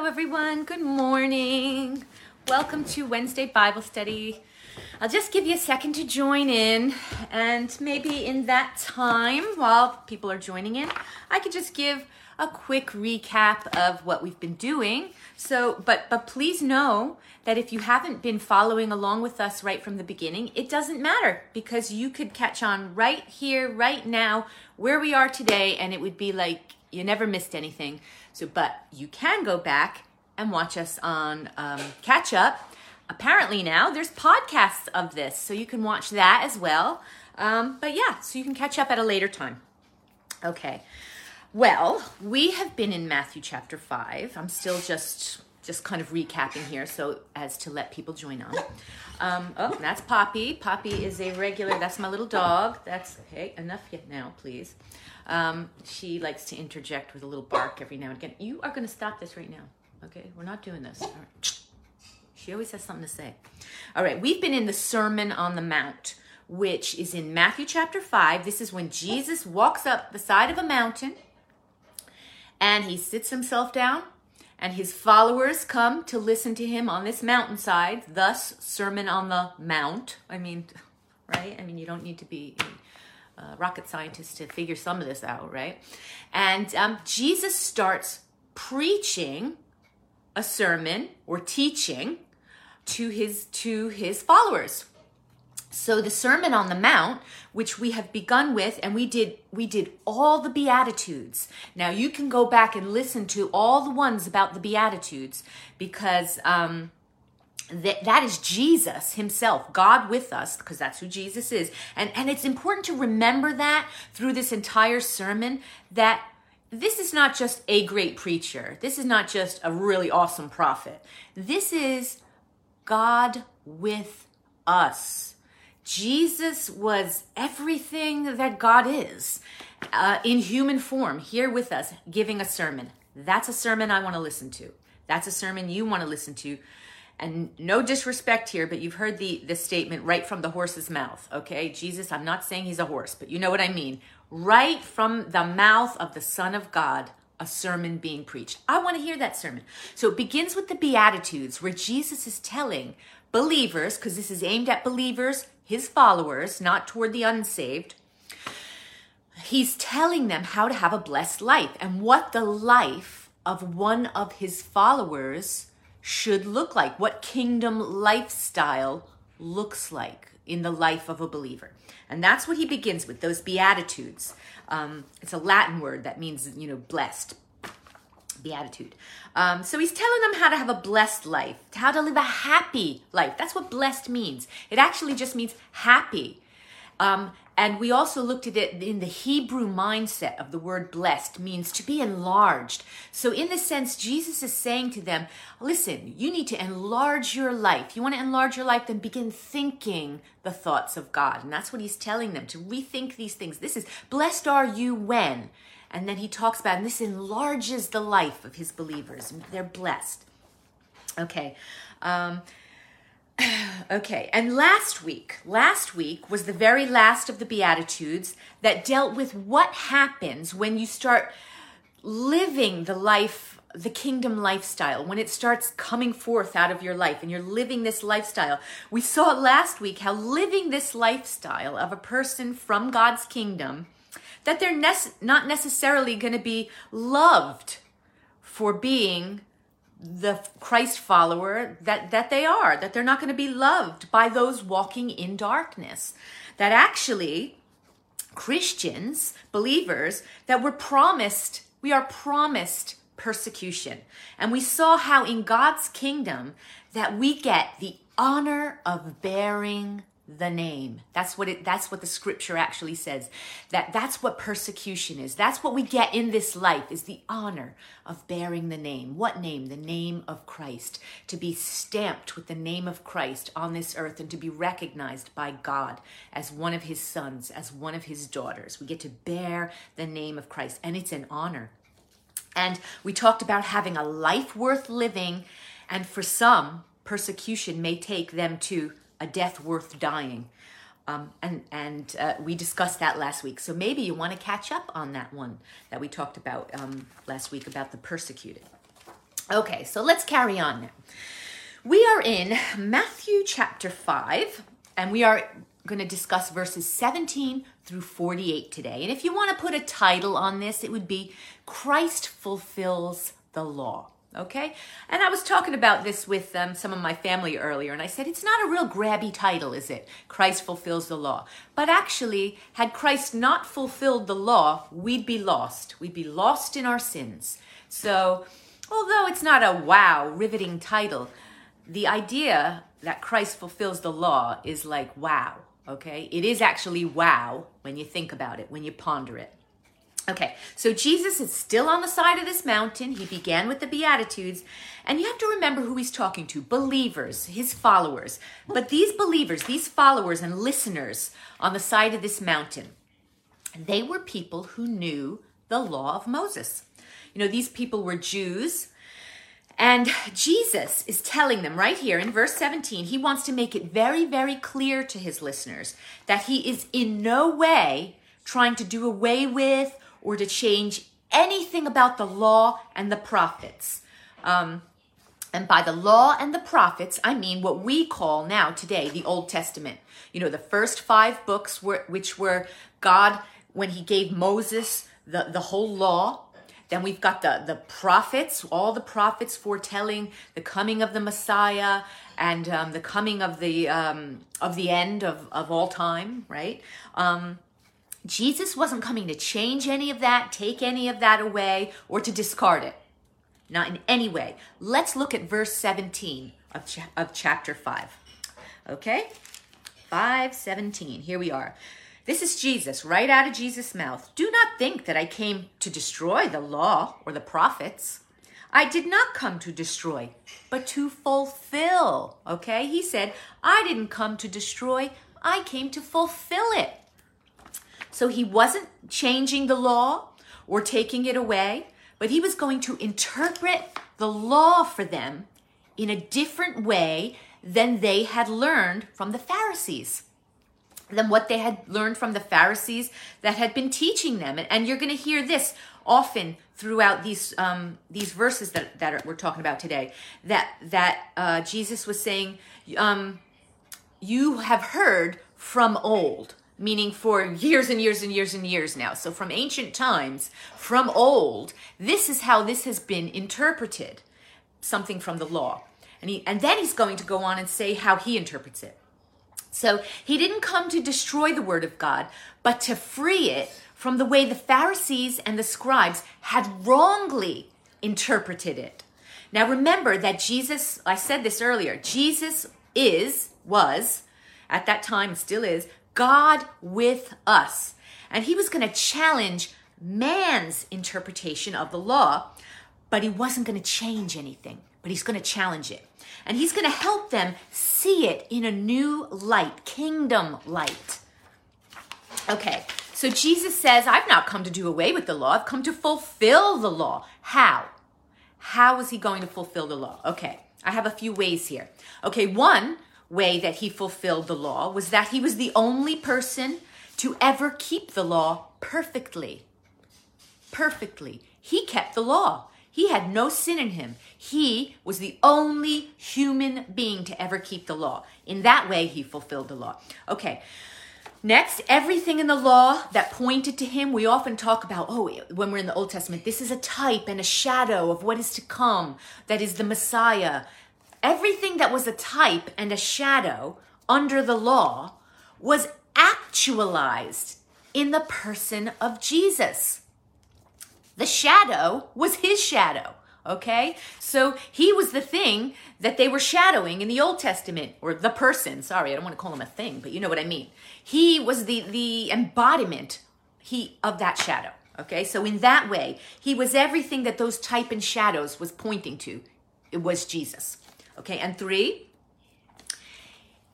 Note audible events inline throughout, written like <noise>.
Hello, everyone. Good morning. Welcome to Wednesday Bible Study. I'll just give you a second to join in, and maybe in that time, while people are joining in, I could just give a quick recap of what we've been doing. So, but but please know that if you haven't been following along with us right from the beginning, it doesn't matter because you could catch on right here, right now, where we are today, and it would be like you never missed anything. So, but you can go back and watch us on um, catch up. Apparently now there's podcasts of this, so you can watch that as well. Um, but yeah, so you can catch up at a later time. Okay. Well, we have been in Matthew chapter five. I'm still just just kind of recapping here, so as to let people join on. Um, oh, that's Poppy. Poppy is a regular. That's my little dog. That's hey, Enough yet now, please. Um, she likes to interject with a little bark every now and again. You are going to stop this right now. Okay, we're not doing this. She always has something to say. All right, we've been in the Sermon on the Mount, which is in Matthew chapter 5. This is when Jesus walks up the side of a mountain and he sits himself down, and his followers come to listen to him on this mountainside, thus, Sermon on the Mount. I mean, <laughs> right? I mean, you don't need to be uh, rocket scientist to figure some of this out, right? And um, Jesus starts preaching a sermon or teaching to his to his followers. So the Sermon on the Mount, which we have begun with, and we did we did all the Beatitudes. Now you can go back and listen to all the ones about the Beatitudes because um, that, that is Jesus himself, God with us, because that's who Jesus is. And, and it's important to remember that through this entire sermon that this is not just a great preacher. This is not just a really awesome prophet. This is God with us. Jesus was everything that God is uh, in human form here with us, giving a sermon. That's a sermon I want to listen to. That's a sermon you want to listen to and no disrespect here, but you've heard the, the statement right from the horse's mouth, okay? Jesus, I'm not saying he's a horse, but you know what I mean. Right from the mouth of the Son of God, a sermon being preached. I want to hear that sermon. So it begins with the Beatitudes, where Jesus is telling believers, because this is aimed at believers, his followers, not toward the unsaved. He's telling them how to have a blessed life and what the life of one of his followers should look like, what kingdom lifestyle looks like in the life of a believer. And that's what he begins with, those Beatitudes. Um, it's a Latin word that means, you know, blessed. Beatitude. Um, so he's telling them how to have a blessed life, how to live a happy life. That's what blessed means. It actually just means happy. Um, and we also looked at it in the Hebrew mindset of the word blessed means to be enlarged. So, in this sense, Jesus is saying to them, listen, you need to enlarge your life. You want to enlarge your life, then begin thinking the thoughts of God. And that's what he's telling them to rethink these things. This is blessed are you when. And then he talks about, and this enlarges the life of his believers. They're blessed. Okay. Um, <sighs> okay, and last week, last week was the very last of the Beatitudes that dealt with what happens when you start living the life, the kingdom lifestyle, when it starts coming forth out of your life and you're living this lifestyle. We saw last week how living this lifestyle of a person from God's kingdom, that they're nece- not necessarily going to be loved for being the Christ follower that, that they are, that they're not going to be loved by those walking in darkness. That actually, Christians, believers, that were promised, we are promised persecution. And we saw how in God's kingdom that we get the honor of bearing the name. That's what it that's what the scripture actually says. That that's what persecution is. That's what we get in this life is the honor of bearing the name. What name? The name of Christ. To be stamped with the name of Christ on this earth and to be recognized by God as one of his sons, as one of his daughters. We get to bear the name of Christ and it's an honor. And we talked about having a life worth living and for some persecution may take them to a death worth dying. Um, and and uh, we discussed that last week. So maybe you want to catch up on that one that we talked about um, last week about the persecuted. Okay, so let's carry on now. We are in Matthew chapter 5, and we are going to discuss verses 17 through 48 today. And if you want to put a title on this, it would be Christ Fulfills the Law. Okay? And I was talking about this with um, some of my family earlier, and I said, it's not a real grabby title, is it? Christ fulfills the law. But actually, had Christ not fulfilled the law, we'd be lost. We'd be lost in our sins. So, although it's not a wow, riveting title, the idea that Christ fulfills the law is like wow, okay? It is actually wow when you think about it, when you ponder it. Okay, so Jesus is still on the side of this mountain. He began with the Beatitudes, and you have to remember who he's talking to believers, his followers. But these believers, these followers and listeners on the side of this mountain, they were people who knew the law of Moses. You know, these people were Jews, and Jesus is telling them right here in verse 17, he wants to make it very, very clear to his listeners that he is in no way trying to do away with or to change anything about the law and the prophets. Um, and by the law and the prophets, I mean what we call now today the Old Testament. You know, the first five books were, which were God, when he gave Moses the, the whole law. Then we've got the, the prophets, all the prophets foretelling the coming of the Messiah and um, the coming of the um, of the end of, of all time, right? Um, Jesus wasn't coming to change any of that, take any of that away, or to discard it. Not in any way. Let's look at verse 17 of, cha- of chapter 5. Okay? 517. Here we are. This is Jesus, right out of Jesus' mouth. Do not think that I came to destroy the law or the prophets. I did not come to destroy, but to fulfill. Okay? He said, I didn't come to destroy, I came to fulfill it. So he wasn't changing the law or taking it away, but he was going to interpret the law for them in a different way than they had learned from the Pharisees than what they had learned from the Pharisees that had been teaching them. And, and you're going to hear this often throughout these um, these verses that that we're talking about today. That that uh, Jesus was saying, um, "You have heard from old." Meaning for years and years and years and years now. So, from ancient times, from old, this is how this has been interpreted something from the law. And, he, and then he's going to go on and say how he interprets it. So he didn't come to destroy the word of God, but to free it from the way the Pharisees and the scribes had wrongly interpreted it. Now remember that Jesus, I said this earlier, Jesus is, was, at that time, still is, God with us. And he was going to challenge man's interpretation of the law, but he wasn't going to change anything, but he's going to challenge it. And he's going to help them see it in a new light, kingdom light. Okay, so Jesus says, I've not come to do away with the law, I've come to fulfill the law. How? How is he going to fulfill the law? Okay, I have a few ways here. Okay, one way that he fulfilled the law was that he was the only person to ever keep the law perfectly. Perfectly. He kept the law. He had no sin in him. He was the only human being to ever keep the law. In that way, he fulfilled the law. Okay. Next, everything in the law that pointed to him, we often talk about, oh, when we're in the Old Testament, this is a type and a shadow of what is to come, that is the Messiah. Everything that was a type and a shadow under the law was actualized in the person of Jesus. The shadow was his shadow. Okay? So he was the thing that they were shadowing in the Old Testament, or the person. Sorry, I don't want to call him a thing, but you know what I mean. He was the, the embodiment he, of that shadow. Okay? So in that way, he was everything that those type and shadows was pointing to. It was Jesus. Okay? And three,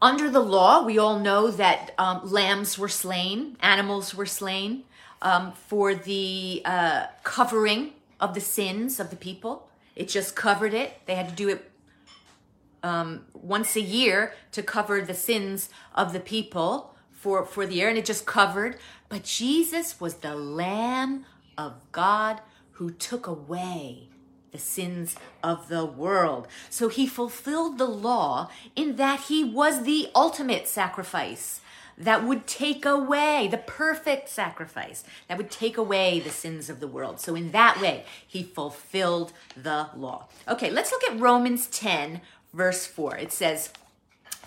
under the law, we all know that um, lambs were slain, animals were slain um, for the uh, covering of the sins of the people. It just covered it. They had to do it um, once a year to cover the sins of the people for, for the year, and it just covered. But Jesus was the Lamb of God who took away the sins of the world. So he fulfilled the law in that he was the ultimate sacrifice that would take away the perfect sacrifice that would take away the sins of the world. So, in that way, he fulfilled the law. Okay, let's look at Romans 10, verse 4. It says,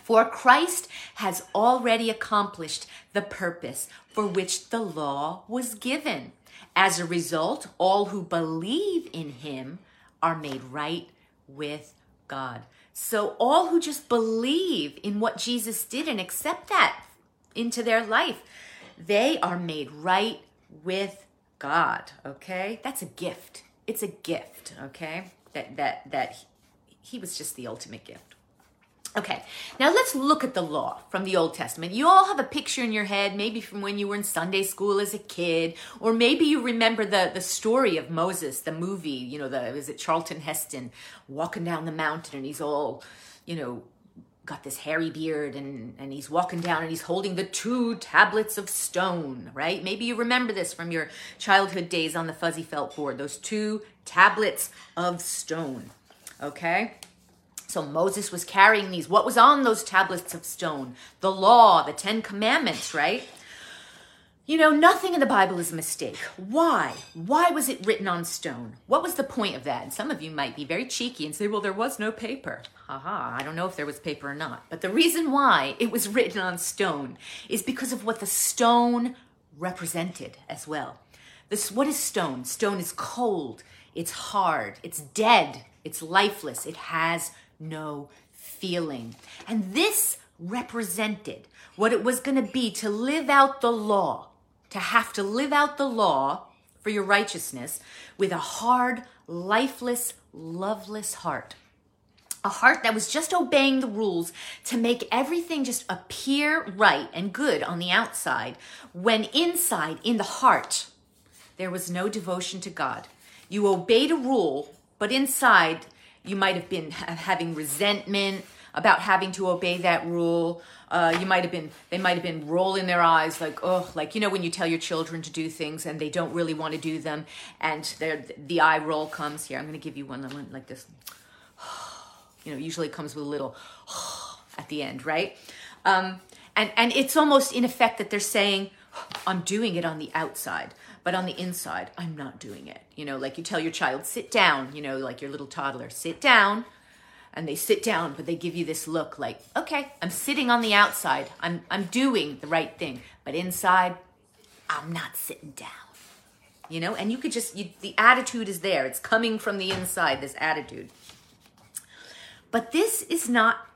For Christ has already accomplished the purpose for which the law was given. As a result, all who believe in him are made right with God. So, all who just believe in what Jesus did and accept that into their life. They are made right with God, okay? That's a gift. It's a gift, okay? That that that he was just the ultimate gift. Okay, now let's look at the law from the Old Testament. You all have a picture in your head, maybe from when you were in Sunday school as a kid, or maybe you remember the, the story of Moses, the movie, you know, the was it Charlton Heston walking down the mountain and he's all, you know, got this hairy beard and, and he's walking down and he's holding the two tablets of stone, right? Maybe you remember this from your childhood days on the fuzzy felt board, those two tablets of stone, okay? So Moses was carrying these. What was on those tablets of stone? The law, the Ten Commandments, right? You know, nothing in the Bible is a mistake. Why? Why was it written on stone? What was the point of that? And some of you might be very cheeky and say, well, there was no paper. Haha, I don't know if there was paper or not. But the reason why it was written on stone is because of what the stone represented as well. This, what is stone? Stone is cold, it's hard, it's dead, it's lifeless, it has no feeling. And this represented what it was going to be to live out the law to have to live out the law for your righteousness with a hard, lifeless, loveless heart. A heart that was just obeying the rules to make everything just appear right and good on the outside, when inside, in the heart, there was no devotion to God. You obeyed a rule, but inside, you might have been having resentment about having to obey that rule. Uh, you might have been, they might have been rolling their eyes like, oh, like, you know, when you tell your children to do things and they don't really want to do them and the eye roll comes here. I'm going to give you one like this. <sighs> You know, usually comes with a little <sighs> at the end, right? Um, and, and it's almost in effect that they're saying, I'm doing it on the outside, but on the inside, I'm not doing it. You know, like you tell your child, sit down, you know, like your little toddler, sit down and they sit down, but they give you this look like, okay, I'm sitting on the outside. I'm, I'm doing the right thing. But inside, I'm not sitting down. You know, and you could just, you, the attitude is there. It's coming from the inside, this attitude. But this is not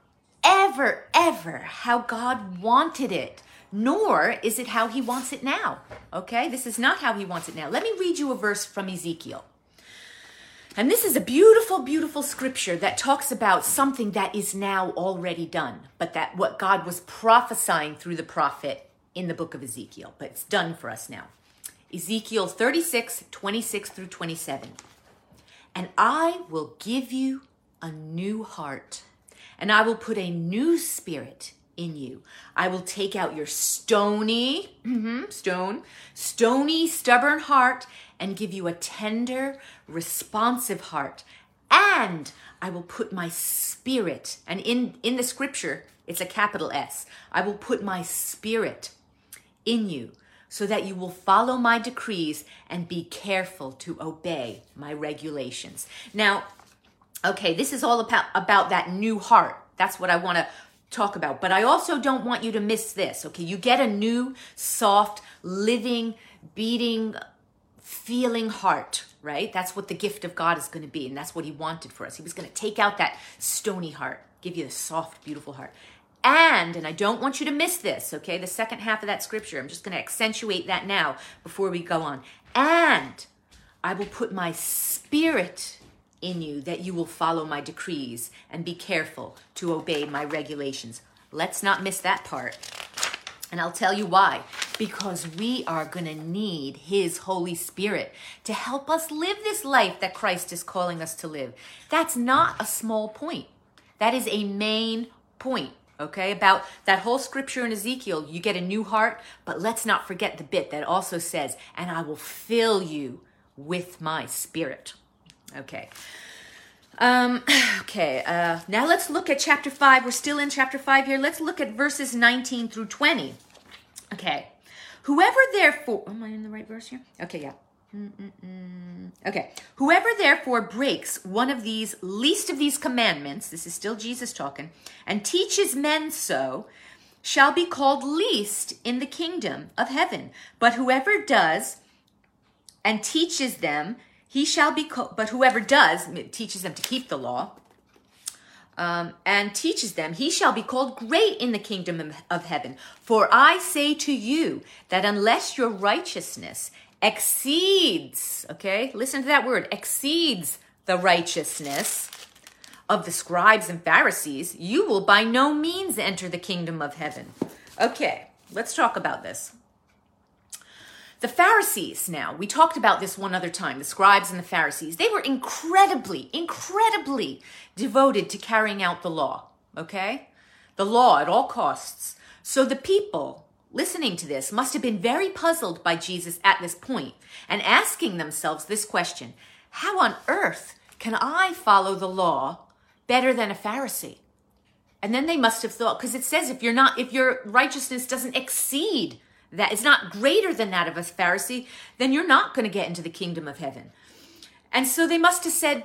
ever, ever how God wanted it, nor is it how he wants it now. Okay? This is not how he wants it now. Let me read you a verse from Ezekiel. And this is a beautiful, beautiful scripture that talks about something that is now already done, but that what God was prophesying through the prophet in the book of Ezekiel, but it's done for us now. Ezekiel 36, 26 through 27. And I will give you a new heart, and I will put a new spirit in you. I will take out your stony, mm-hmm, stone, stony, stubborn heart and give you a tender, responsive heart. And I will put my spirit, and in, in the scripture, it's a capital S. I will put my spirit in you so that you will follow my decrees and be careful to obey my regulations. Now, okay, this is all about, about that new heart. That's what I want to talk about. But I also don't want you to miss this, okay? You get a new, soft, living, beating, feeling heart, right? That's what the gift of God is going to be. And that's what He wanted for us. He was going to take out that stony heart, give you a soft, beautiful heart. And, and I don't want you to miss this, okay? The second half of that scripture, I'm just going to accentuate that now before we go on. And I will put my spirit in you that you will follow my decrees and be careful to obey my regulations. Let's not miss that part. And I'll tell you why. Because we are going to need His Holy Spirit to help us live this life that Christ is calling us to live. That's not a small point. That is a main point, okay? About that whole scripture in Ezekiel. You get a new heart, but let's not forget the bit that also says, and I will fill you with my spirit. Okay. Um, <sighs> okay, uh, now let's look at chapter 5. We're still in chapter 5 here. Let's look at verses 19 through 20. Okay. Whoever therefore, am I in the right verse here? Okay, yeah. Mm-mm-mm. Okay. Whoever therefore breaks one of these least of these commandments, this is still Jesus talking, and teaches men so, shall be called least in the kingdom of heaven. But whoever does and teaches them, he shall be called, but whoever does, teaches them to keep the law, um, and teaches them, he shall be called great in the kingdom of heaven. For I say to you that unless your righteousness exceeds, okay, listen to that word, exceeds the righteousness of the scribes and Pharisees, you will by no means enter the kingdom of heaven. Okay, let's talk about this. The Pharisees, now, we talked about this one other time, the scribes and the Pharisees, they were incredibly, incredibly devoted to carrying out the law, okay? The law at all costs. So the people listening to this must have been very puzzled by Jesus at this point and asking themselves this question How on earth can I follow the law better than a Pharisee? And then they must have thought, because it says if you're not, if your righteousness doesn't exceed that, it's not greater than that of a Pharisee, then you're not going to get into the kingdom of heaven. And so they must have said,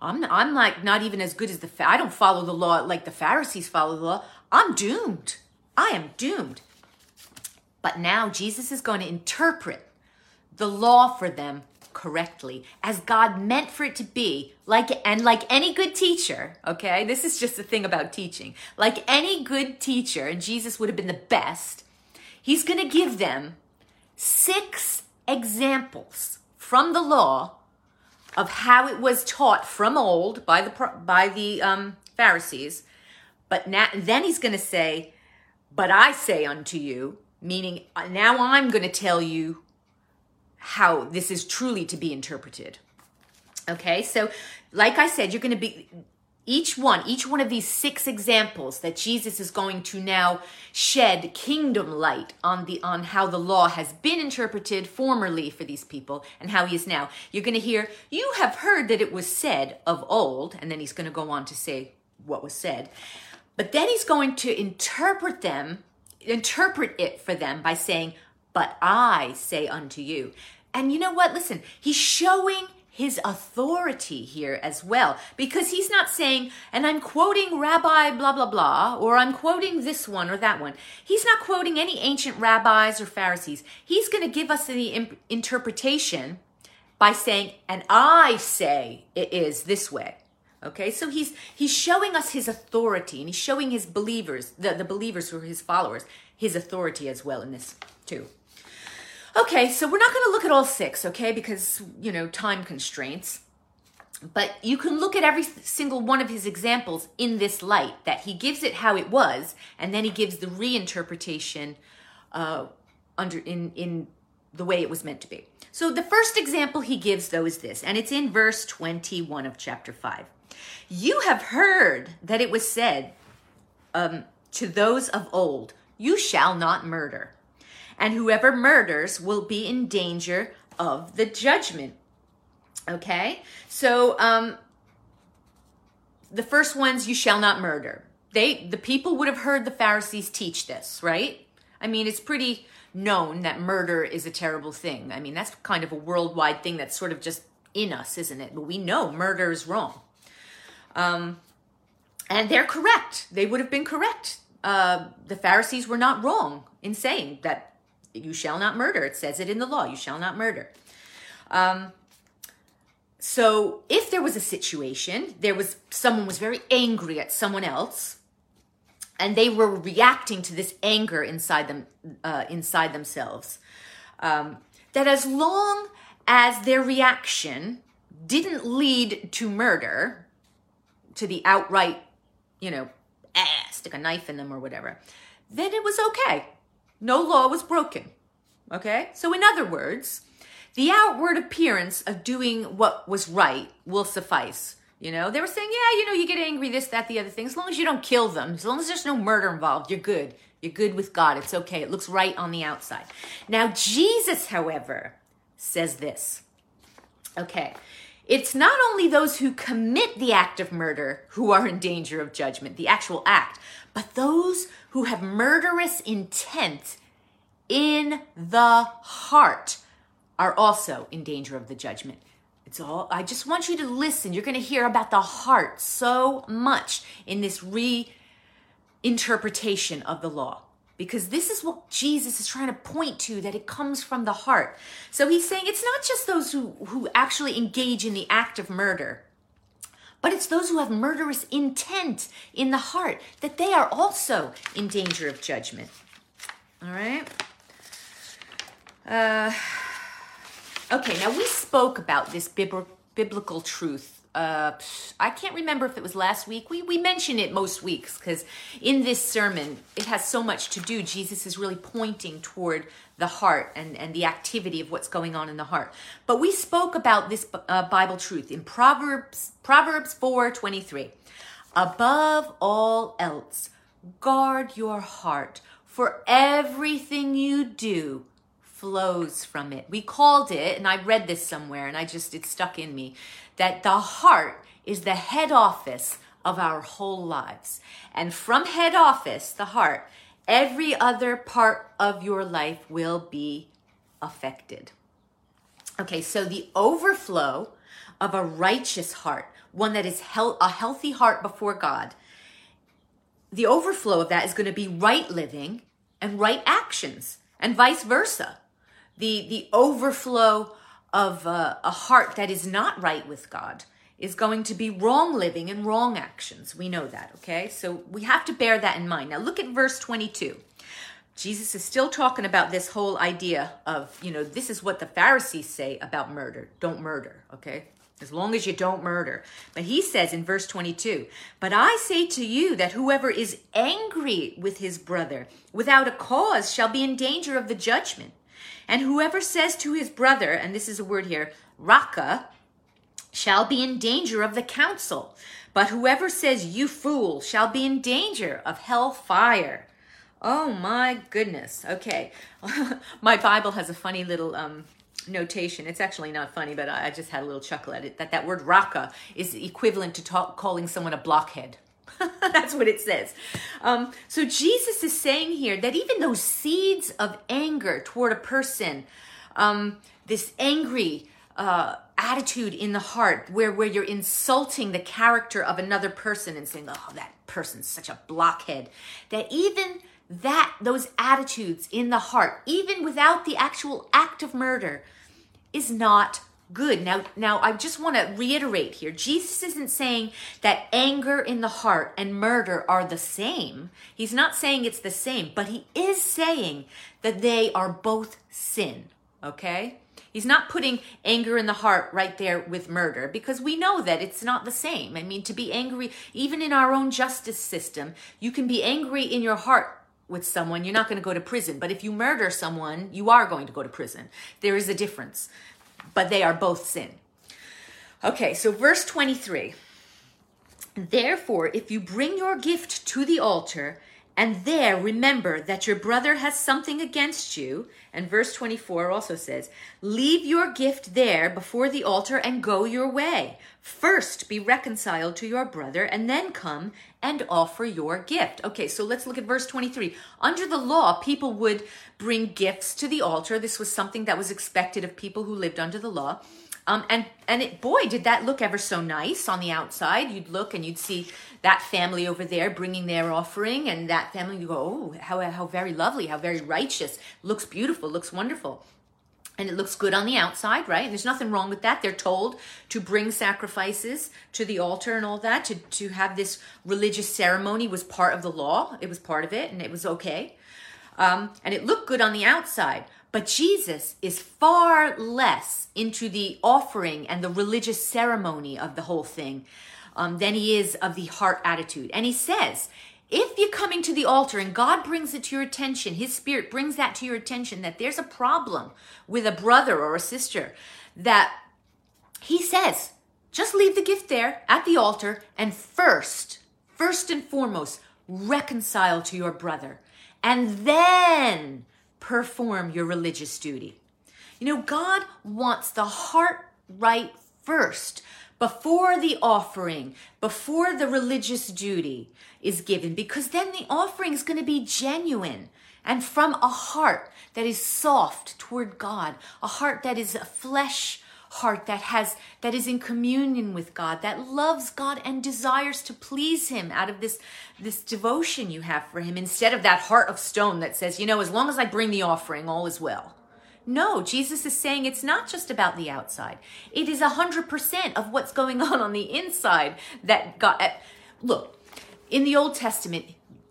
I'm, I'm like not even as good as the, I don't follow the law like the Pharisees follow the law. I'm doomed. I am doomed. But now Jesus is going to interpret the law for them correctly as God meant for it to be like and like any good teacher okay this is just the thing about teaching like any good teacher and Jesus would have been the best he's going to give them six examples from the law of how it was taught from old by the by the um, Pharisees but now then he's going to say but I say unto you, meaning uh, now I'm going to tell you how this is truly to be interpreted. Okay, so like I said, you're going to be each one, each one of these six examples that Jesus is going to now shed kingdom light on the on how the law has been interpreted formerly for these people and how he is now. You're going to hear, you have heard that it was said of old, and then he's going to go on to say what was said. But then he's going to interpret them, interpret it for them by saying, But I say unto you. And you know what? Listen, he's showing his authority here as well. Because he's not saying and i'm quoting rabbi blah blah blah or i'm quoting this one or that one. He's not quoting any ancient rabbis or pharisees. He's going to give us the interpretation by saying and i say it is this way. Okay, so he's he's showing us his authority and he's showing his believers, the, the believers who are his followers, his authority as well in this too. Okay, so we're not going to look at all six, okay, because you know, time constraints. But you can look at every single one of his examples in this light that he gives it how it was, and then he gives the reinterpretation uh, under in in the way it was meant to be. So the first example he gives though is this, and it's in verse 21 of chapter 5. You have heard that it was said um, to those of old, You shall not murder. And whoever murders will be in danger of the judgment. Okay? So, um, the first ones, you shall not murder. They, the people would have heard the Pharisees teach this, right? I mean, it's pretty known that murder is a terrible thing. I mean, that's kind of a worldwide thing that's sort of just in us, isn't it? But we know murder is wrong. Um, and they're correct. They would have been correct. Uh, the Pharisees were not wrong in saying that you shall not murder. It says it in the law, you shall not murder. Um, so if there was a situation, there was someone was very angry at someone else, and they were reacting to this anger inside them, uh, inside themselves. Um, that as long as their reaction didn't lead to murder, to the outright, you know, ah, stick a knife in them or whatever, then it was okay. No law was broken. Okay? So, in other words, the outward appearance of doing what was right will suffice. You know, they were saying, yeah, you know, you get angry, this, that, the other thing. As long as you don't kill them, as long as there's no murder involved, you're good. You're good with God. It's okay. It looks right on the outside. Now, Jesus, however, says this. Okay. it's not only those who commit the act of murder who are in danger of judgment, the actual act, but those who have murderous intent in the heart are also in danger of the judgment. It's all, I just want you to listen. You're going to hear about the heart so much in this reinterpretation of the law because this is what Jesus is trying to point to that it comes from the heart. So he's saying it's not just those who, who actually engage in the act of murder, but it's those who have murderous intent in the heart that they are also in danger of judgment. All right? Uh, okay, now we spoke about this biblical truth uh, I can't remember if it was last week. We, we mention it most weeks because in this sermon, it has so much to do. Jesus is really pointing toward the heart and, and the activity of what's going on in the heart. But we spoke about this uh, Bible truth in Proverbs, Proverbs 4 23. Above all else, guard your heart, for everything you do flows from it. We called it, and I read this somewhere, and I just, it stuck in me that the heart is the head office of our whole lives. And from head office, the heart, every other part of your life will be affected. Okay, so the overflow of a righteous heart, one that is a healthy heart before God, the overflow of that is going to be right living and right actions, and vice versa. The, the overflow of uh, a heart that is not right with God is going to be wrong living and wrong actions. We know that, okay? So we have to bear that in mind. Now look at verse 22. Jesus is still talking about this whole idea of, you know, this is what the Pharisees say about murder. Don't murder, okay? As long as you don't murder. But he says in verse 22, But I say to you that whoever is angry with his brother without a cause shall be in danger of the judgment. And whoever says to his brother, and this is a word here, raca, shall be in danger of the council. But whoever says, you fool, shall be in danger of hell fire. Oh my goodness. Okay. <laughs> my Bible has a funny little um, notation. It's actually not funny, but I just had a little chuckle at it. That that word raca is equivalent to talk, calling someone a blockhead. <laughs> That's what it says. Um, so Jesus is saying here that even those seeds of anger toward a person, um, this angry uh, attitude in the heart, where where you're insulting the character of another person and saying, "Oh, that person's such a blockhead," that even that those attitudes in the heart, even without the actual act of murder, is not good. Now, now I just want to reiterate here. Jesus isn't saying that anger in the heart and murder are the same. He's not saying it's the same, but he is saying that they are both sin. Okay? He's not putting anger in the heart right there with murder because we know that it's not the same. I mean, to be angry, even in our own justice system, you can be angry in your heart with someone, you're not going to go to prison. But if you murder someone, you are going to go to prison. There is a difference but they are both sin. Okay, so verse 23. Therefore, if you bring your gift to the altar, and there remember that your brother has something against you, and verse 24 also says, Leave your gift there before the altar and go your way. First be reconciled to your brother, and then come and offer your gift. Okay, so let's look at verse 23. Under the law, people would bring gifts to the altar. This was something that was expected of people who lived under the law. Um, and and it, boy, did that look ever so nice on the outside. You'd look and you'd see that family over there bringing their offering, and that family you go, oh, how how very lovely, how very righteous, looks beautiful, looks wonderful and it looks good on the outside, right? And there's nothing wrong with that. They're told to bring sacrifices to the altar and all that, to, to have this religious ceremony was part of the law. It was part of it, and it was okay. Um, and it looked good on the outside. But Jesus is far less into the offering and the religious ceremony of the whole thing um, than he is of the heart attitude. And he says, if you're coming to the altar and God brings it to your attention, His Spirit brings that to your attention that there's a problem with a brother or a sister, that He says, just leave the gift there at the altar and first, first and foremost, reconcile to your brother and then perform your religious duty. You know, God wants the heart right first before the offering, before the religious duty is given, because then the offering is going to be genuine and from a heart that is soft toward God, a heart that is flesh heart that has that is in communion with God, that loves God and desires to please him out of this this devotion you have for him instead of that heart of stone that says, you know, as long as I bring the offering, all is well. No, Jesus is saying it's not just about the outside. It is 100% of what's going on on the inside that God. Look, in the Old Testament,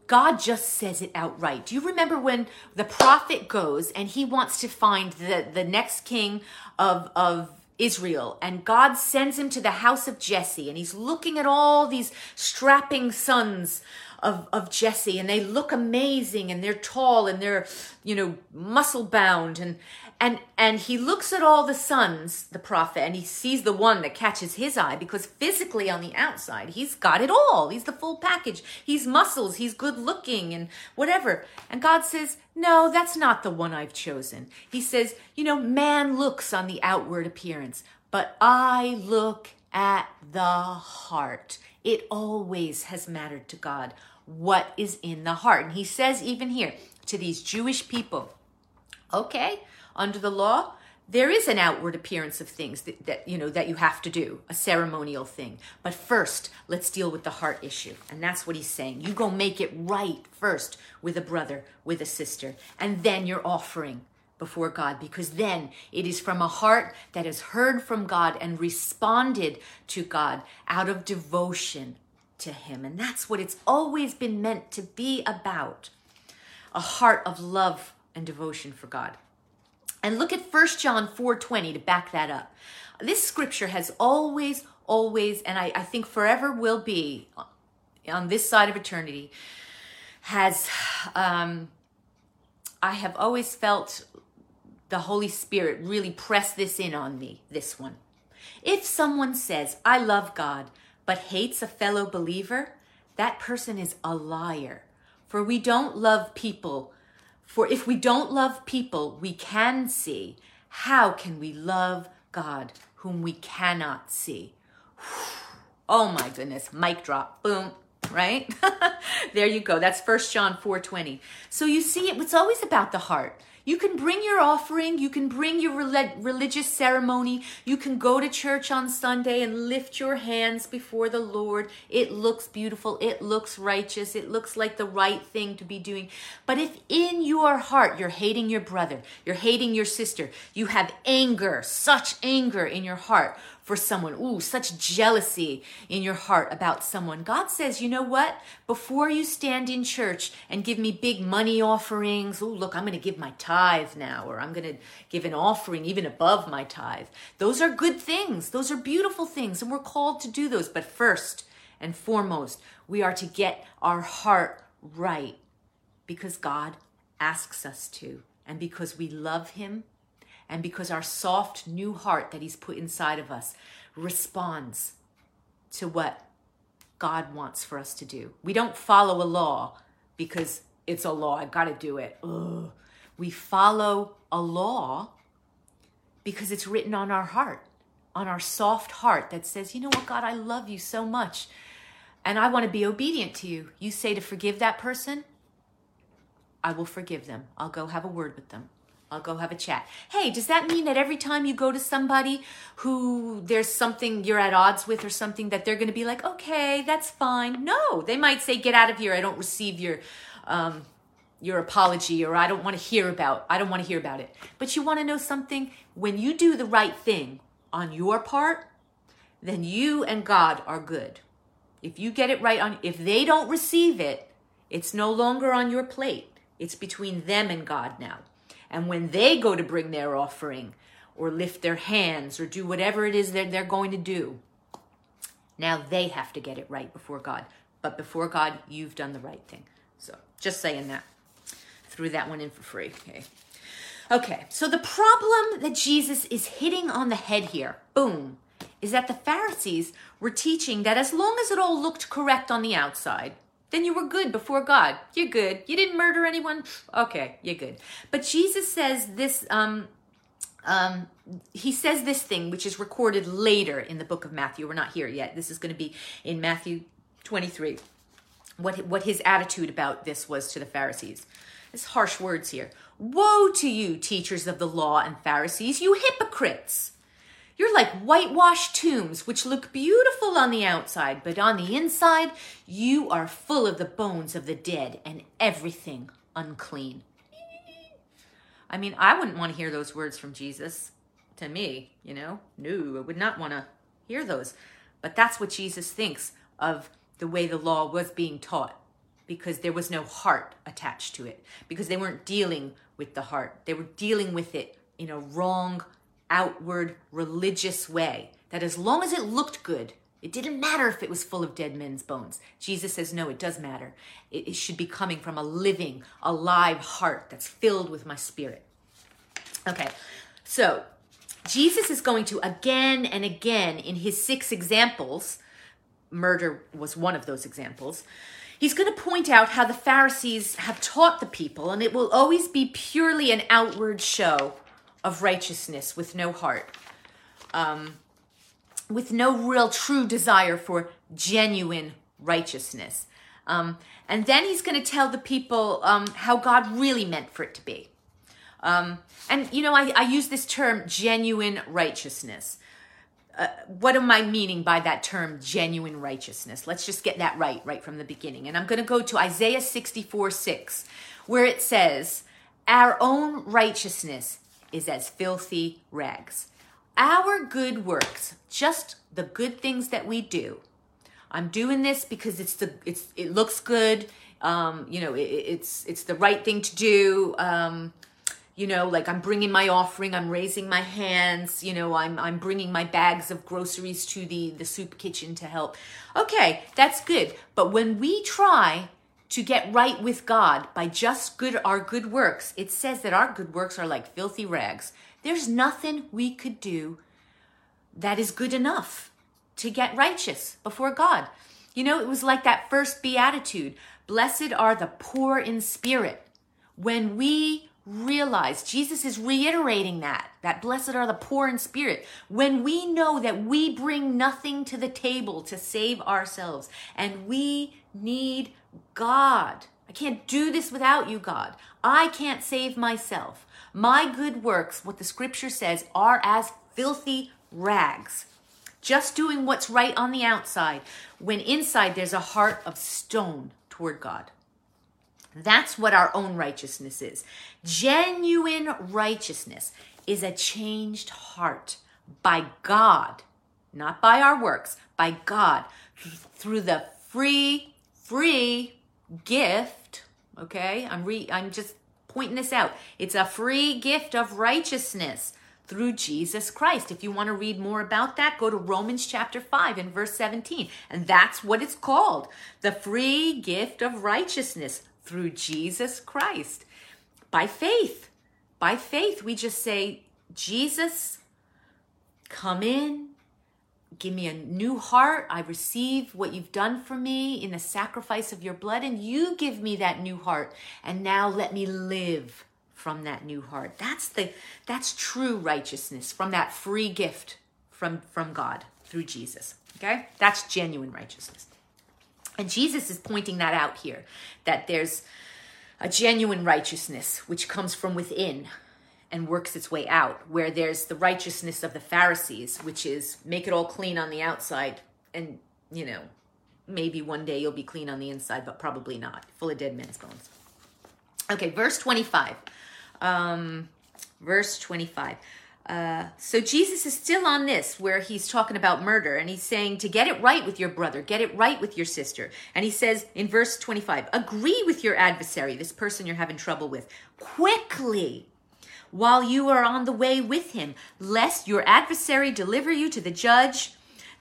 God just says it outright. Do you remember when the prophet goes and he wants to find the, the next king of, of Israel and God sends him to the house of Jesse and he's looking at all these strapping sons of, of Jesse and they look amazing and they're tall and they're, you know, muscle bound and, and, and he looks at all the sons, the prophet, and he sees the one that catches his eye because physically on the outside, he's got it all. He's the full package. He's muscles, he's good looking and whatever. And God says, no, that's not the one I've chosen. He says, you know, man looks on the outward appearance, but I look at the heart. It always has mattered to God what is in the heart. And he says, even here, to these Jewish people, okay, under the law, there is an outward appearance of things that, that, you know that you have to do a ceremonial thing but first let's deal with the heart issue and that's what he's saying you go make it right first with a brother with a sister and then you're offering before god because then it is from a heart that has heard from god and responded to god out of devotion to Him. And that's what it's always been meant to be about a heart of love and devotion for God. And look at 1 John 4:20 to back that up. This scripture has always, always, and I, I think forever will be on this side of eternity, has um, I have always felt the Holy Spirit really press this in on me, this one. If someone says, I love God, but hates a fellow believer, that person is a liar. For we don't love people. For if we don't love people we can see, how can we love God whom we cannot see? <sighs> Oh my goodness, mic drop. Boom right <laughs> there you go that's first john 4.20 so you see it's always about the heart you can bring your offering, you can bring your religious ceremony, you can go to church on Sunday and lift your hands before the Lord. It looks beautiful, it looks righteous, it looks like the right thing to be doing. But if in your heart you're hating your brother, you're hating your sister, you have anger, such anger in your heart for someone. Ooh, such jealousy in your heart about someone. God says, you know what? Before you stand in church and give me big money offerings, ooh, look, I'm going to give my tithe now, or I'm going to give an offering even above my tithe. Those are good things. Those are beautiful things, and we're called to do those. But first and foremost, we are to get our heart right because God asks us to, and because we love Him and because our soft new heart that He's put inside of us responds to what God wants for us to do. We don't follow a law because it's a law, I've got to do it. Ugh. We follow a law because it's written on our heart, on our soft heart that says, you know what, God, I love you so much and I want to be obedient to you. You say to forgive that person, I will forgive them. I'll go have a word with them. I'll go have a chat. Hey, does that mean that every time you go to somebody who there's something you're at odds with or something that they're going to be like, okay, that's fine? No, they might say, get out of here. I don't receive your, um, your apology or I don't want to hear about, I don't want to hear about it. But you want to know something? When you do the right thing on your part, then you and God are good. If you get it right on, if they don't receive it, it's no longer on your plate. It's between them and God now. And when they go to bring their offering or lift their hands or do whatever it is that they're going to do, now they have to get it right before God. But before God, you've done the right thing. So just saying that. Threw that one in for free. Okay. Okay, so the problem that Jesus is hitting on the head here, boom, is that the Pharisees were teaching that as long as it all looked correct on the outside, then you were good before God. You're good. You didn't murder anyone. Okay, you're good. But Jesus says this um, um, he says this thing, which is recorded later in the book of Matthew. We're not here yet. This is going to be in Matthew 23. What, what his attitude about this was to the Pharisees. It's harsh words here. Woe to you, teachers of the law and Pharisees, you hypocrites! You're like whitewashed tombs, which look beautiful on the outside, but on the inside, you are full of the bones of the dead and everything unclean. I mean, I wouldn't want to hear those words from Jesus to me, you know? No, I would not want to hear those. But that's what Jesus thinks of the way the law was being taught because there was no heart attached to it, because they weren't dealing with the heart. They were dealing with it in a wrong, outward, religious way. That as long as it looked good, it didn't matter if it was full of dead men's bones. Jesus says, no, it does matter. It, it should be coming from a living, alive heart that's filled with my spirit. Okay, so Jesus is going to again and again in his six examples, murder was one of those examples. He's going to point out how the Pharisees have taught the people, and it will always be purely an outward show of righteousness with no heart. Um, with no real true desire for genuine righteousness. Um, and then he's going to tell the people um, how God really meant for it to be. Um, and, you know, I, I, use this term genuine righteousness. Uh, what am I meaning by that term, genuine righteousness? Let's just get that right, right from the beginning. And I'm going to go to Isaiah 64 6, where it says, Our own righteousness is as filthy rags our good works, just the good things that we do. I'm doing this because it's the it's it looks good. Um, you know, it, it's it's the right thing to do. Um, you know, like I'm bringing my offering, I'm raising my hands. You know, I'm I'm bringing my bags of groceries to the the soup kitchen to help. Okay, that's good. But when we try to get right with God by just good our good works, it says that our good works are like filthy rags. There's nothing we could do that is good enough to get righteous before God. You know, it was like that first beatitude Blessed are the poor in spirit. When we realize, Jesus is reiterating that, that blessed are the poor in spirit. When we know that we bring nothing to the table to save ourselves and we need God. I can't do this without you, God. I can't save myself. My good works, what the scripture says, are as filthy rags. Just doing what's right on the outside, when inside there's a heart of stone toward God. That's what our own righteousness is. Genuine righteousness is a changed heart by God, not by our works, by God, through the free, free gift. Okay, I'm re, I'm just pointing this out. It's a free gift of righteousness through Jesus Christ. If you want to read more about that, go to Romans chapter 5 and verse 17. And that's what it's called the free gift of righteousness through Jesus Christ. By faith. By faith, we just say, Jesus, come in, give me a new heart. I receive what you've done for me in the sacrifice of your blood, and you give me that new heart. And now let me live from that new heart. That's the that's true righteousness from that free gift from from God through Jesus. Okay? That's genuine righteousness. And Jesus is pointing that out here that there's a genuine righteousness which comes from within and works its way out, where there's the righteousness of the Pharisees, which is make it all clean on the outside and, you know, maybe one day you'll be clean on the inside, but probably not, full of dead men's bones. Okay, verse 25. Um, verse 25. Uh, so Jesus is still on this where he's talking about murder and he's saying to get it right with your brother, get it right with your sister. And he says in verse 25, agree with your adversary, this person you're having trouble with, quickly while you are on the way with him, lest your adversary deliver you to the judge,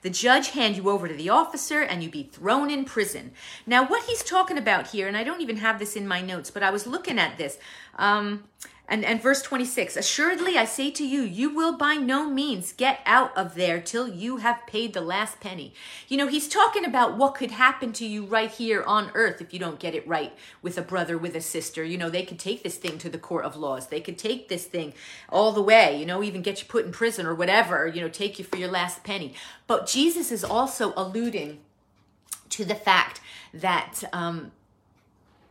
the judge hand you over to the officer, and you be thrown in prison. Now, what he's talking about here, and I don't even have this in my notes, but I was looking at this. Um, and, and verse 26 Assuredly, I say to you, you will by no means get out of there till you have paid the last penny. You know, he's talking about what could happen to you right here on earth if you don't get it right with a brother, with a sister. You know, they could take this thing to the court of laws. They could take this thing all the way, you know, even get you put in prison or whatever, you know, take you for your last penny. But Jesus is also alluding to the fact that um,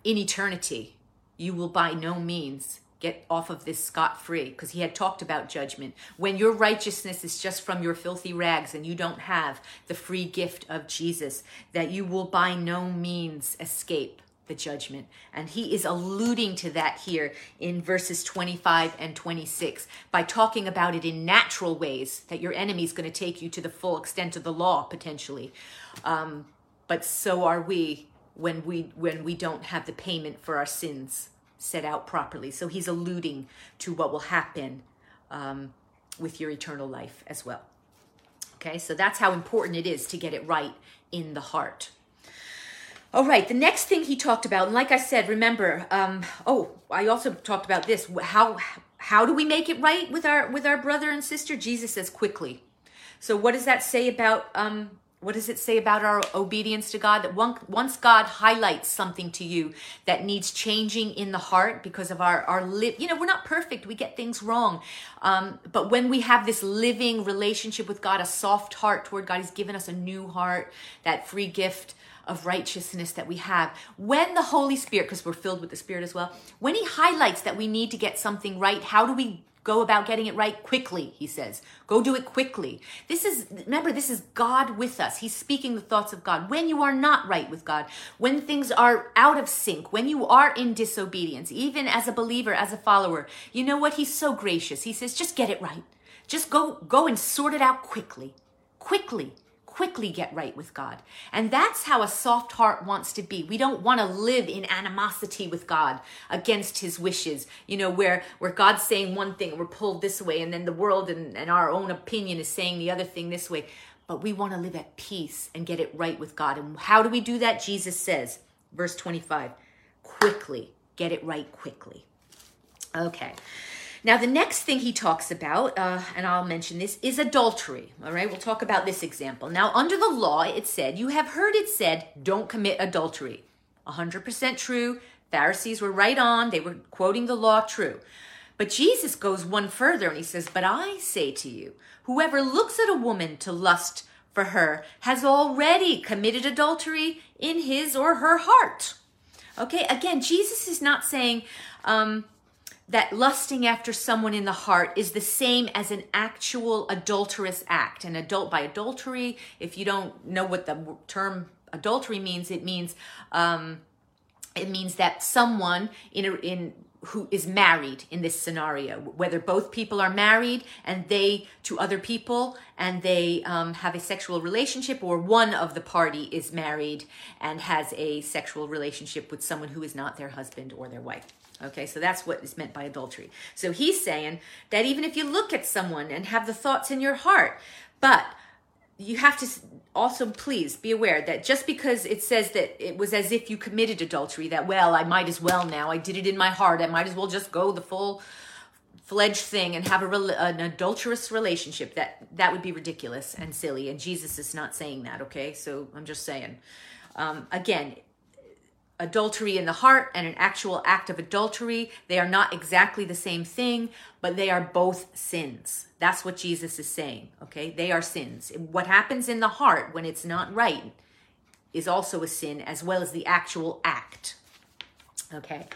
in eternity, you will by no means get off of this scot free because he had talked about judgment. When your righteousness is just from your filthy rags and you don't have the free gift of Jesus, that you will by no means escape the judgment. And he is alluding to that here in verses 25 and 26 by talking about it in natural ways that your enemy is going to take you to the full extent of the law potentially. Um, but so are we when we when we don't have the payment for our sins set out properly. So he's alluding to what will happen um, with your eternal life as well. Okay, so that's how important it is to get it right in the heart. All right, the next thing he talked about, and like I said, remember, um, oh, I also talked about this. How how do we make it right with our with our brother and sister? Jesus says quickly. So what does that say about um, what does it say about our obedience to God? That once God highlights something to you that needs changing in the heart because of our our live, you know, we're not perfect. We get things wrong, um, but when we have this living relationship with God, a soft heart toward God, He's given us a new heart, that free gift of righteousness that we have. When the Holy Spirit, because we're filled with the Spirit as well, when He highlights that we need to get something right, how do we Go about getting it right quickly, he says. Go do it quickly. This is, remember, this is God with us. He's speaking the thoughts of God. When you are not right with God, when things are out of sync, when you are in disobedience, even as a believer, as a follower, you know what? He's so gracious. He says, just get it right. Just go, go and sort it out quickly. Quickly quickly get right with God. And that's how a soft heart wants to be. We don't want to live in animosity with God against his wishes, you know, where, where God's saying one thing, we're pulled this way, and then the world and, and our own opinion is saying the other thing this way. But we want to live at peace and get it right with God. And how do we do that? Jesus says, verse 25, quickly, get it right quickly. Okay. Now, the next thing he talks about, uh, and I'll mention this, is adultery. All right, we'll talk about this example. Now, under the law, it said, You have heard it said, don't commit adultery. 100% true. Pharisees were right on. They were quoting the law true. But Jesus goes one further and he says, But I say to you, whoever looks at a woman to lust for her has already committed adultery in his or her heart. Okay, again, Jesus is not saying, um, that lusting after someone in the heart is the same as an actual adulterous act. An adult by adultery, if you don't know what the term adultery means, it means um, it means that someone in a, in who is married in this scenario, whether both people are married and they to other people and they um, have a sexual relationship, or one of the party is married and has a sexual relationship with someone who is not their husband or their wife. Okay, so that's what is meant by adultery. So he's saying that even if you look at someone and have the thoughts in your heart, but you have to also please be aware that just because it says that it was as if you committed adultery, that, well, I might as well now, I did it in my heart, I might as well just go the full fledged thing and have a an adulterous relationship that that would be ridiculous and silly and jesus is not saying that okay so i'm just saying um, again adultery in the heart and an actual act of adultery. They are not exactly the same thing, but they are both sins. That's what Jesus is saying, okay? They are sins. What happens in the heart when it's not right is also a sin, as well as the actual act, okay?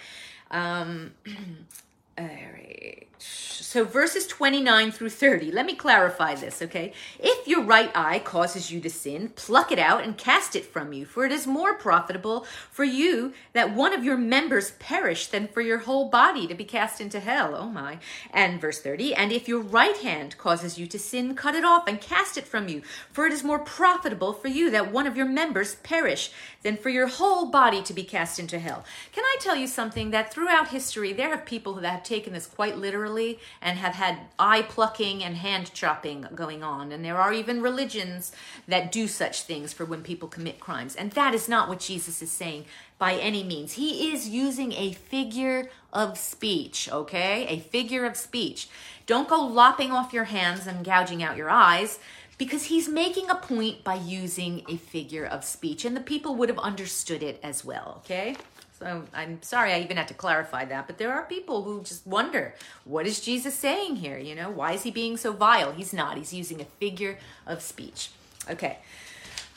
Um, <clears throat> all right. So verses 29 through 30. Let me clarify this, okay? If your right eye causes you to sin, pluck it out and cast it from you, for it is more profitable for you that one of your members perish than for your whole body to be cast into hell. Oh my. And verse 30. And if your right hand causes you to sin, cut it off and cast it from you, for it is more profitable for you that one of your members perish than for your whole body to be cast into hell. Can I tell you something that throughout history there have people that have taken this quite literally and have had eye plucking and hand chopping going on. And there are even religions that do such things for when people commit crimes. And that is not what Jesus is saying by any means. He is using a figure of speech, okay? A figure of speech. Don't go lopping off your hands and gouging out your eyes because he's making a point by using a figure of speech and the people would have understood it as well, okay? So I'm sorry I even had to clarify that, but there are people who just wonder, what is Jesus saying here? You know, why is he being so vile? He's not. He's using a figure of speech. Okay.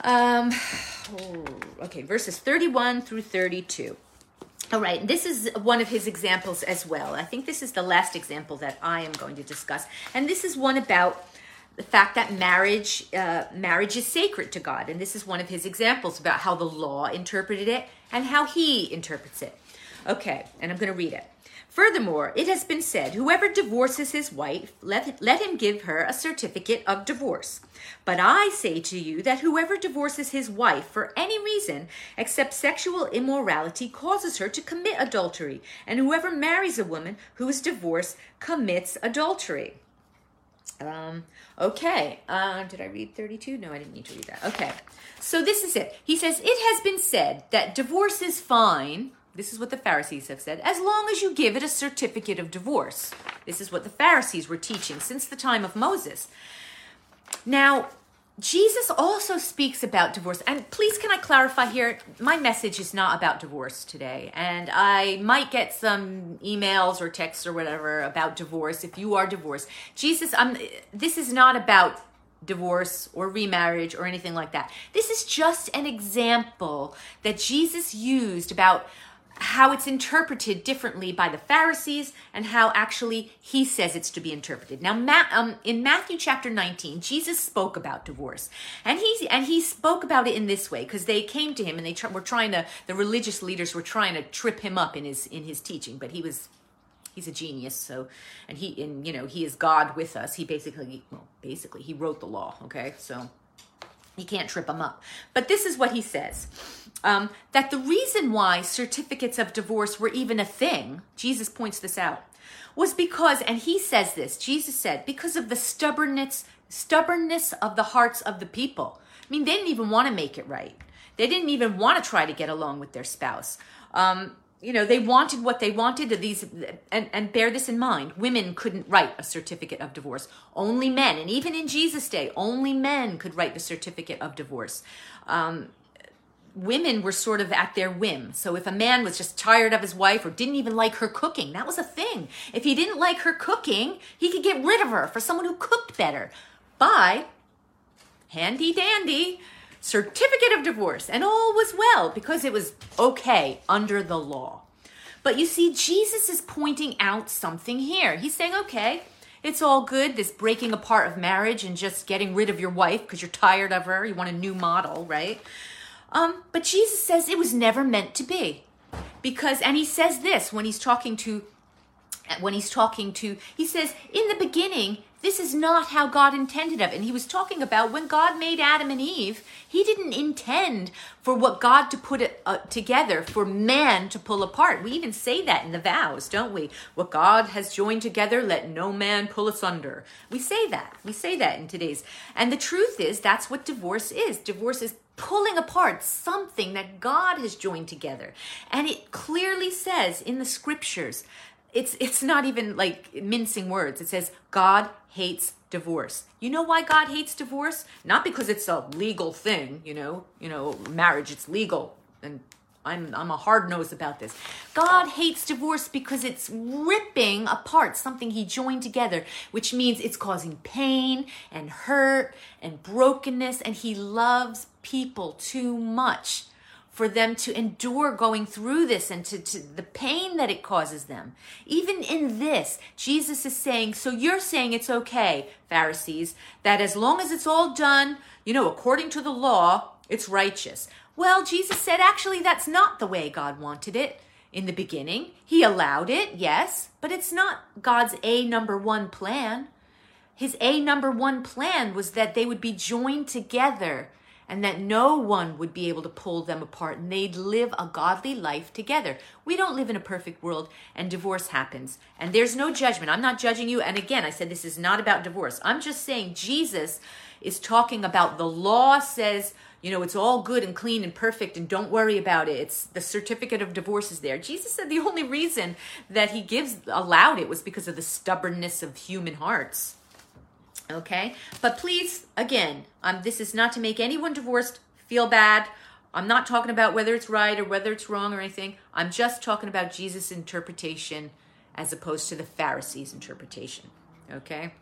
Um, okay, verses 31 through 32. All right, this is one of his examples as well. I think this is the last example that I am going to discuss. And this is one about the fact that marriage uh, marriage is sacred to God, and this is one of his examples about how the law interpreted it and how he interprets it. Okay, and I'm going to read it. Furthermore, it has been said, whoever divorces his wife, let, let him give her a certificate of divorce. But I say to you that whoever divorces his wife for any reason except sexual immorality causes her to commit adultery, and whoever marries a woman who is divorced commits adultery. Um, okay. Uh, did I read 32? No, I didn't need to read that. Okay. So this is it. He says, It has been said that divorce is fine. This is what the Pharisees have said, as long as you give it a certificate of divorce. This is what the Pharisees were teaching since the time of Moses. Now, Jesus also speaks about divorce. And please, can I clarify here? My message is not about divorce today. And I might get some emails or texts or whatever about divorce if you are divorced. Jesus, I'm, this is not about divorce or remarriage or anything like that. This is just an example that Jesus used about how it's interpreted differently by the Pharisees and how actually he says it's to be interpreted. Now, um, in Matthew chapter 19, Jesus spoke about divorce, and he and he spoke about it in this way because they came to him and they tr- were trying to the religious leaders were trying to trip him up in his in his teaching, but he was he's a genius so and he and you know he is god with us. He basically well basically he wrote the law okay? So you can't trip them up but this is what he says um, that the reason why certificates of divorce were even a thing, Jesus points this out, was because, and he says this, Jesus said, because of the stubbornness, stubbornness of the hearts of the people. I mean, they didn't even want to make it right. They didn't even want to try to get along with their spouse. Um, you know, they wanted what they wanted. These and, and bear this in mind: women couldn't write a certificate of divorce. Only men, and even in Jesus' day, only men could write the certificate of divorce. Um, women were sort of at their whim. So if a man was just tired of his wife or didn't even like her cooking, that was a thing. If he didn't like her cooking, he could get rid of her for someone who cooked better by handy dandy certificate of divorce. And all was well because it was okay under the law. But you see, Jesus is pointing out something here. He's saying, okay, it's all good, this breaking apart of marriage and just getting rid of your wife because you're tired of her. You want a new model, right? Um, but Jesus says it was never meant to be. Because, and he says this when he's talking to, when he's talking to, he says, in the beginning, this is not how God intended of it. And he was talking about when God made Adam and Eve, he didn't intend for what God to put it uh, together for man to pull apart. We even say that in the vows, don't we? What God has joined together, let no man pull asunder. We say that. We say that in today's. And the truth is, that's what divorce is. Divorce is pulling apart something that God has joined together. And it clearly says in the scriptures, it's it's not even like mincing words. It says God hates divorce. You know why God hates divorce? Not because it's a legal thing, you know, you know, marriage it's legal and I'm I'm a hard nose about this. God hates divorce because it's ripping apart something he joined together, which means it's causing pain and hurt and brokenness and he loves people too much for them to endure going through this and to, to, the pain that it causes them. Even in this, Jesus is saying, so you're saying it's okay, Pharisees, that as long as it's all done, you know, according to the law, it's righteous. Well, Jesus said, actually, that's not the way God wanted it in the beginning. He allowed it, yes, but it's not God's A number one plan. His A number one plan was that they would be joined together and that no one would be able to pull them apart and they'd live a godly life together. We don't live in a perfect world and divorce happens. And there's no judgment. I'm not judging you. And again, I said this is not about divorce. I'm just saying Jesus is talking about the law says, you know, it's all good and clean and perfect and don't worry about it. It's the certificate of divorce is there. Jesus said the only reason that he gives allowed it was because of the stubbornness of human hearts. Okay? But please, again, um, this is not to make anyone divorced feel bad. I'm not talking about whether it's right or whether it's wrong or anything. I'm just talking about Jesus' interpretation as opposed to the Pharisees' interpretation. Okay?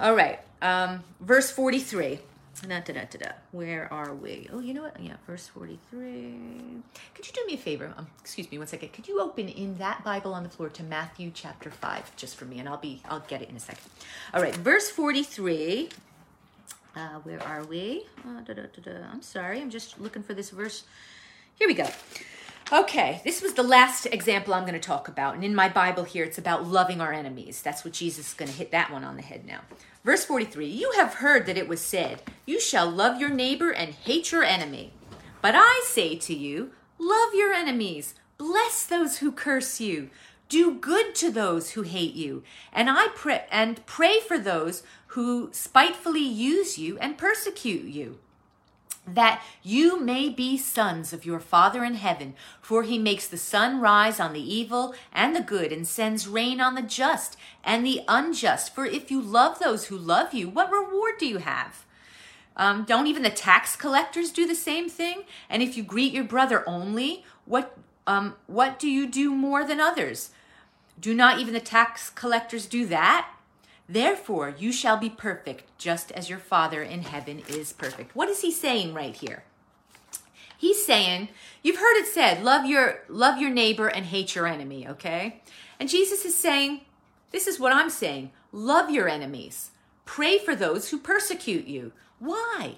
All right. Um, verse 43. Da, da, da, da, da. Where are we? Oh, you know what? Yeah, verse 43. Could you do me a favor? Um, excuse me one second. Could you open in that Bible on the floor to Matthew chapter 5 just for me and I'll be I'll get it in a second. All right, verse 43. Uh, where are we? Uh, da, da, da, da. I'm sorry. I'm just looking for this verse. Here we go. Okay, this was the last example I'm going to talk about. And in my Bible here, it's about loving our enemies. That's what Jesus is going to hit that one on the head now. Verse 43 You have heard that it was said, You shall love your neighbor and hate your enemy. But I say to you, Love your enemies, bless those who curse you, do good to those who hate you, and I pray and pray for those who spitefully use you and persecute you that you may be sons of your Father in heaven, for he makes the sun rise on the evil and the good, and sends rain on the just and the unjust. For if you love those who love you, what reward do you have? Um, don't even the tax collectors do the same thing? And if you greet your brother only, what um, what do you do more than others? Do not even the tax collectors do that? Therefore, you shall be perfect, just as your Father in heaven is perfect. What is he saying right here? He's saying, you've heard it said, love your love your neighbor and hate your enemy, okay? And Jesus is saying, this is what I'm saying. Love your enemies. Pray for those who persecute you. Why?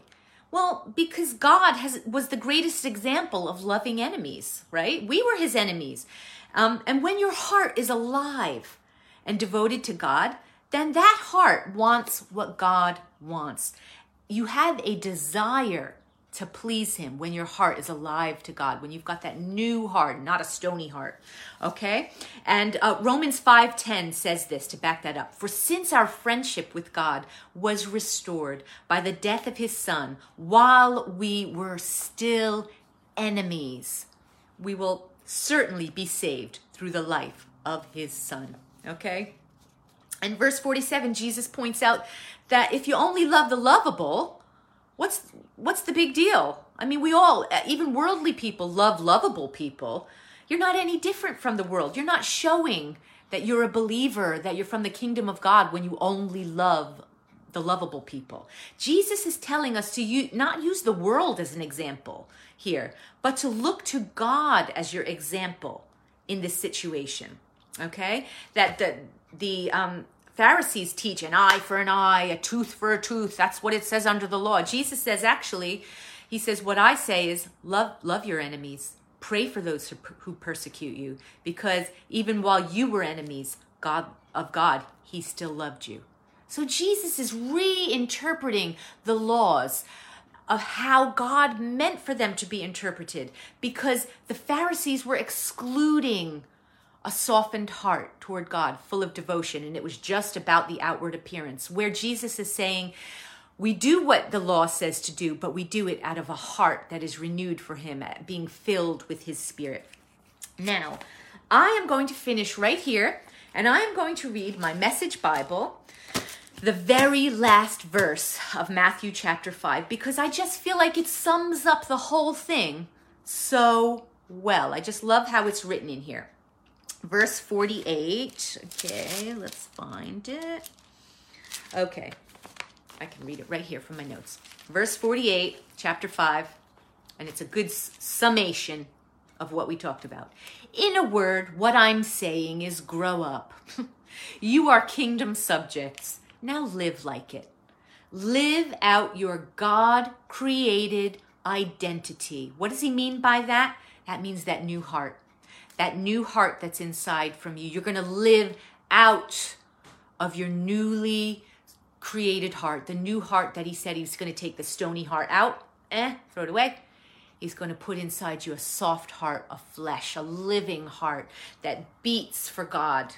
Well, because God has was the greatest example of loving enemies, right? We were his enemies. Um, and when your heart is alive and devoted to God, then that heart wants what God wants. You have a desire to please him when your heart is alive to God, when you've got that new heart, not a stony heart. Okay? And uh, Romans 5:10 says this to back that up. For since our friendship with God was restored by the death of his son while we were still enemies, we will certainly be saved through the life of his son. Okay? In verse 47, Jesus points out that if you only love the lovable, what's what's the big deal? I mean, we all, even worldly people, love lovable people. You're not any different from the world. You're not showing that you're a believer, that you're from the kingdom of God when you only love the lovable people. Jesus is telling us to use, not use the world as an example here, but to look to God as your example in this situation. Okay? That the the um, Pharisees teach an eye for an eye, a tooth for a tooth. That's what it says under the law. Jesus says, actually, he says, what I say is love, love your enemies. Pray for those who, who persecute you, because even while you were enemies God of God, He still loved you. So Jesus is reinterpreting the laws of how God meant for them to be interpreted, because the Pharisees were excluding a softened heart toward God, full of devotion, and it was just about the outward appearance. Where Jesus is saying, we do what the law says to do, but we do it out of a heart that is renewed for Him, being filled with His Spirit. Now, I am going to finish right here, and I am going to read my message Bible, the very last verse of Matthew chapter 5, because I just feel like it sums up the whole thing so well. I just love how it's written in here verse 48. Okay, let's find it. Okay, I can read it right here from my notes. Verse 48, chapter 5, and it's a good summation of what we talked about. In a word, what I'm saying is grow up. <laughs> you are kingdom subjects. Now live like it. Live out your God created identity. What does he mean by that? That means that new heart that new heart that's inside from you. You're going to live out of your newly created heart, the new heart that he said he's going to take the stony heart out, eh, throw it away. He's going to put inside you a soft heart of flesh, a living heart that beats for God,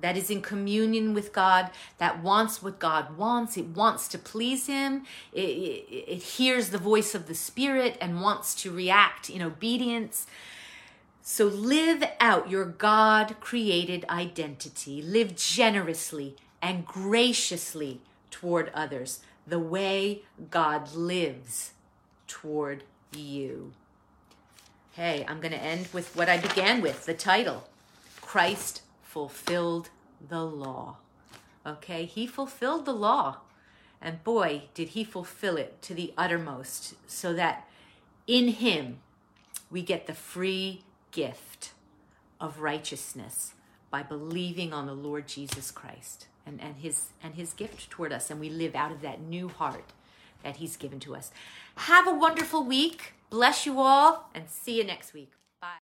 that is in communion with God, that wants what God wants. It wants to please Him. It, it, it, hears the voice of the Spirit and wants to react in obedience. So live out your God created identity. Live generously and graciously toward others, the way God lives toward you. Hey, I'm going to end with what I began with the title Christ fulfilled the law. Okay, he fulfilled the law. And boy, did he fulfill it to the uttermost, so that in him we get the free gift of righteousness by believing on the Lord Jesus Christ and, and his and his gift toward us. And we live out of that new heart that he's given to us. Have a wonderful week. Bless you all and see you next week